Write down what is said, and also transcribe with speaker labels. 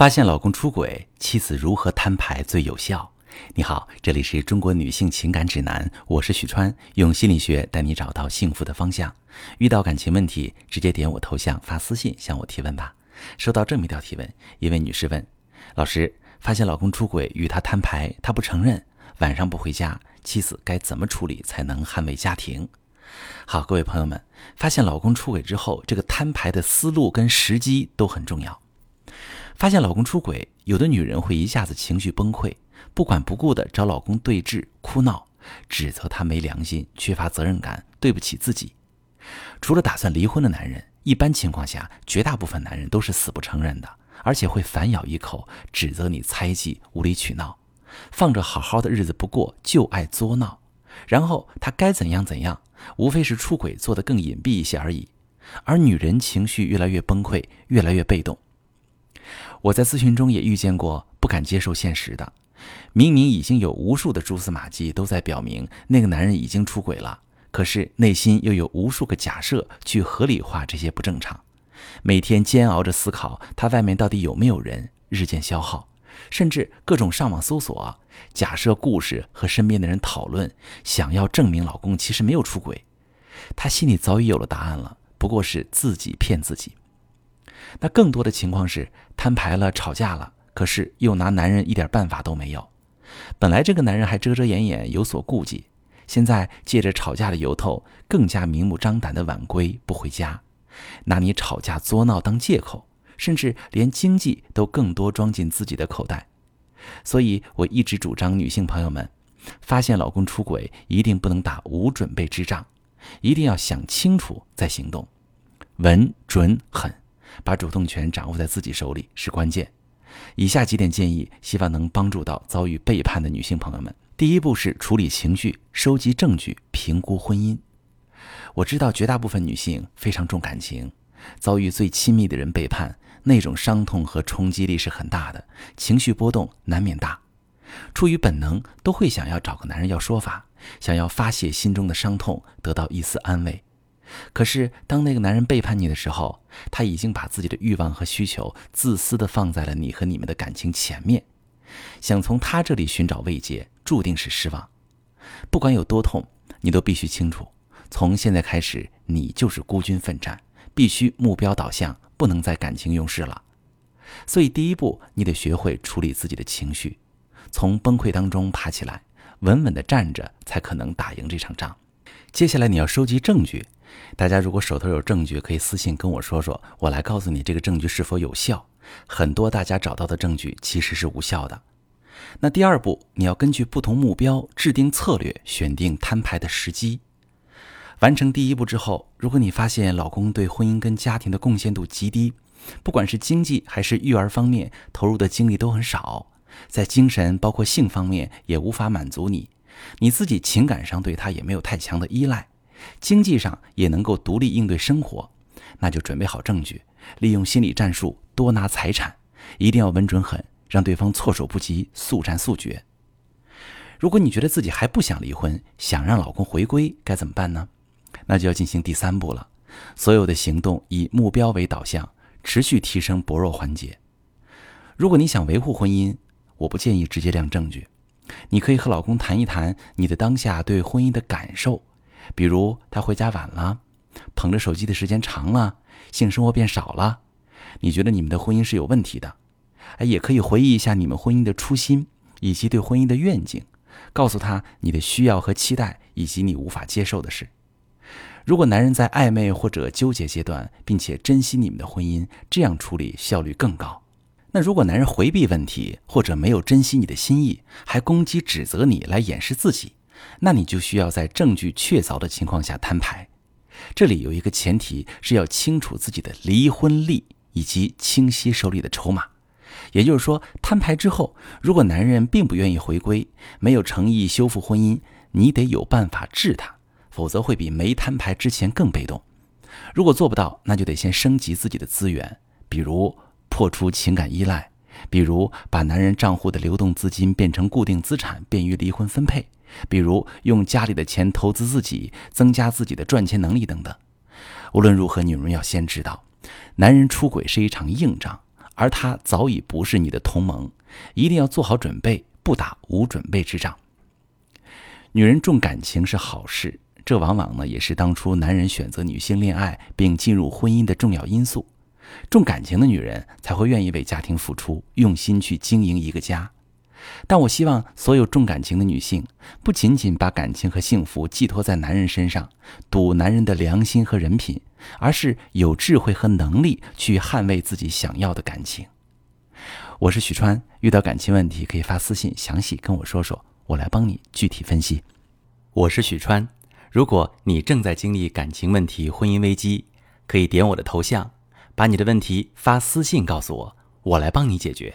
Speaker 1: 发现老公出轨，妻子如何摊牌最有效？你好，这里是中国女性情感指南，我是许川，用心理学带你找到幸福的方向。遇到感情问题，直接点我头像发私信向我提问吧。收到这么一条提问，一位女士问：老师，发现老公出轨，与他摊牌，他不承认，晚上不回家，妻子该怎么处理才能捍卫家庭？好，各位朋友们，发现老公出轨之后，这个摊牌的思路跟时机都很重要。发现老公出轨，有的女人会一下子情绪崩溃，不管不顾的找老公对峙、哭闹，指责他没良心、缺乏责任感、对不起自己。除了打算离婚的男人，一般情况下，绝大部分男人都是死不承认的，而且会反咬一口，指责你猜忌、无理取闹，放着好好的日子不过，就爱作闹。然后他该怎样怎样，无非是出轨做得更隐蔽一些而已。而女人情绪越来越崩溃，越来越被动。我在咨询中也遇见过不敢接受现实的，明明已经有无数的蛛丝马迹都在表明那个男人已经出轨了，可是内心又有无数个假设去合理化这些不正常，每天煎熬着思考他外面到底有没有人，日渐消耗，甚至各种上网搜索假设故事和身边的人讨论，想要证明老公其实没有出轨，她心里早已有了答案了，不过是自己骗自己。那更多的情况是摊牌了、吵架了，可是又拿男人一点办法都没有。本来这个男人还遮遮掩掩、有所顾忌，现在借着吵架的由头，更加明目张胆的晚归不回家，拿你吵架作闹当借口，甚至连经济都更多装进自己的口袋。所以我一直主张女性朋友们，发现老公出轨，一定不能打无准备之仗，一定要想清楚再行动，稳、准、狠。把主动权掌握在自己手里是关键。以下几点建议，希望能帮助到遭遇背叛的女性朋友们。第一步是处理情绪、收集证据、评估婚姻。我知道绝大部分女性非常重感情，遭遇最亲密的人背叛，那种伤痛和冲击力是很大的，情绪波动难免大。出于本能，都会想要找个男人要说法，想要发泄心中的伤痛，得到一丝安慰。可是，当那个男人背叛你的时候，他已经把自己的欲望和需求自私的放在了你和你们的感情前面，想从他这里寻找慰藉，注定是失望。不管有多痛，你都必须清楚，从现在开始，你就是孤军奋战，必须目标导向，不能再感情用事了。所以，第一步，你得学会处理自己的情绪，从崩溃当中爬起来，稳稳的站着，才可能打赢这场仗。接下来，你要收集证据。大家如果手头有证据，可以私信跟我说说，我来告诉你这个证据是否有效。很多大家找到的证据其实是无效的。那第二步，你要根据不同目标制定策略，选定摊牌的时机。完成第一步之后，如果你发现老公对婚姻跟家庭的贡献度极低，不管是经济还是育儿方面投入的精力都很少，在精神包括性方面也无法满足你，你自己情感上对他也没有太强的依赖。经济上也能够独立应对生活，那就准备好证据，利用心理战术多拿财产，一定要稳准狠，让对方措手不及，速战速决。如果你觉得自己还不想离婚，想让老公回归，该怎么办呢？那就要进行第三步了，所有的行动以目标为导向，持续提升薄弱环节。如果你想维护婚姻，我不建议直接亮证据，你可以和老公谈一谈你的当下对婚姻的感受。比如他回家晚了，捧着手机的时间长了，性生活变少了，你觉得你们的婚姻是有问题的？哎，也可以回忆一下你们婚姻的初心以及对婚姻的愿景，告诉他你的需要和期待以及你无法接受的事。如果男人在暧昧或者纠结阶段，并且珍惜你们的婚姻，这样处理效率更高。那如果男人回避问题或者没有珍惜你的心意，还攻击指责你来掩饰自己？那你就需要在证据确凿的情况下摊牌。这里有一个前提是要清楚自己的离婚力以及清晰手里的筹码。也就是说，摊牌之后，如果男人并不愿意回归，没有诚意修复婚姻，你得有办法治他，否则会比没摊牌之前更被动。如果做不到，那就得先升级自己的资源，比如破除情感依赖，比如把男人账户的流动资金变成固定资产，便于离婚分配。比如用家里的钱投资自己，增加自己的赚钱能力等等。无论如何，女人要先知道，男人出轨是一场硬仗，而他早已不是你的同盟，一定要做好准备，不打无准备之仗。女人重感情是好事，这往往呢也是当初男人选择女性恋爱并进入婚姻的重要因素。重感情的女人才会愿意为家庭付出，用心去经营一个家。但我希望所有重感情的女性，不仅仅把感情和幸福寄托在男人身上，赌男人的良心和人品，而是有智慧和能力去捍卫自己想要的感情。我是许川，遇到感情问题可以发私信详细跟我说说，我来帮你具体分析。我是许川，如果你正在经历感情问题、婚姻危机，可以点我的头像，把你的问题发私信告诉我，我来帮你解决。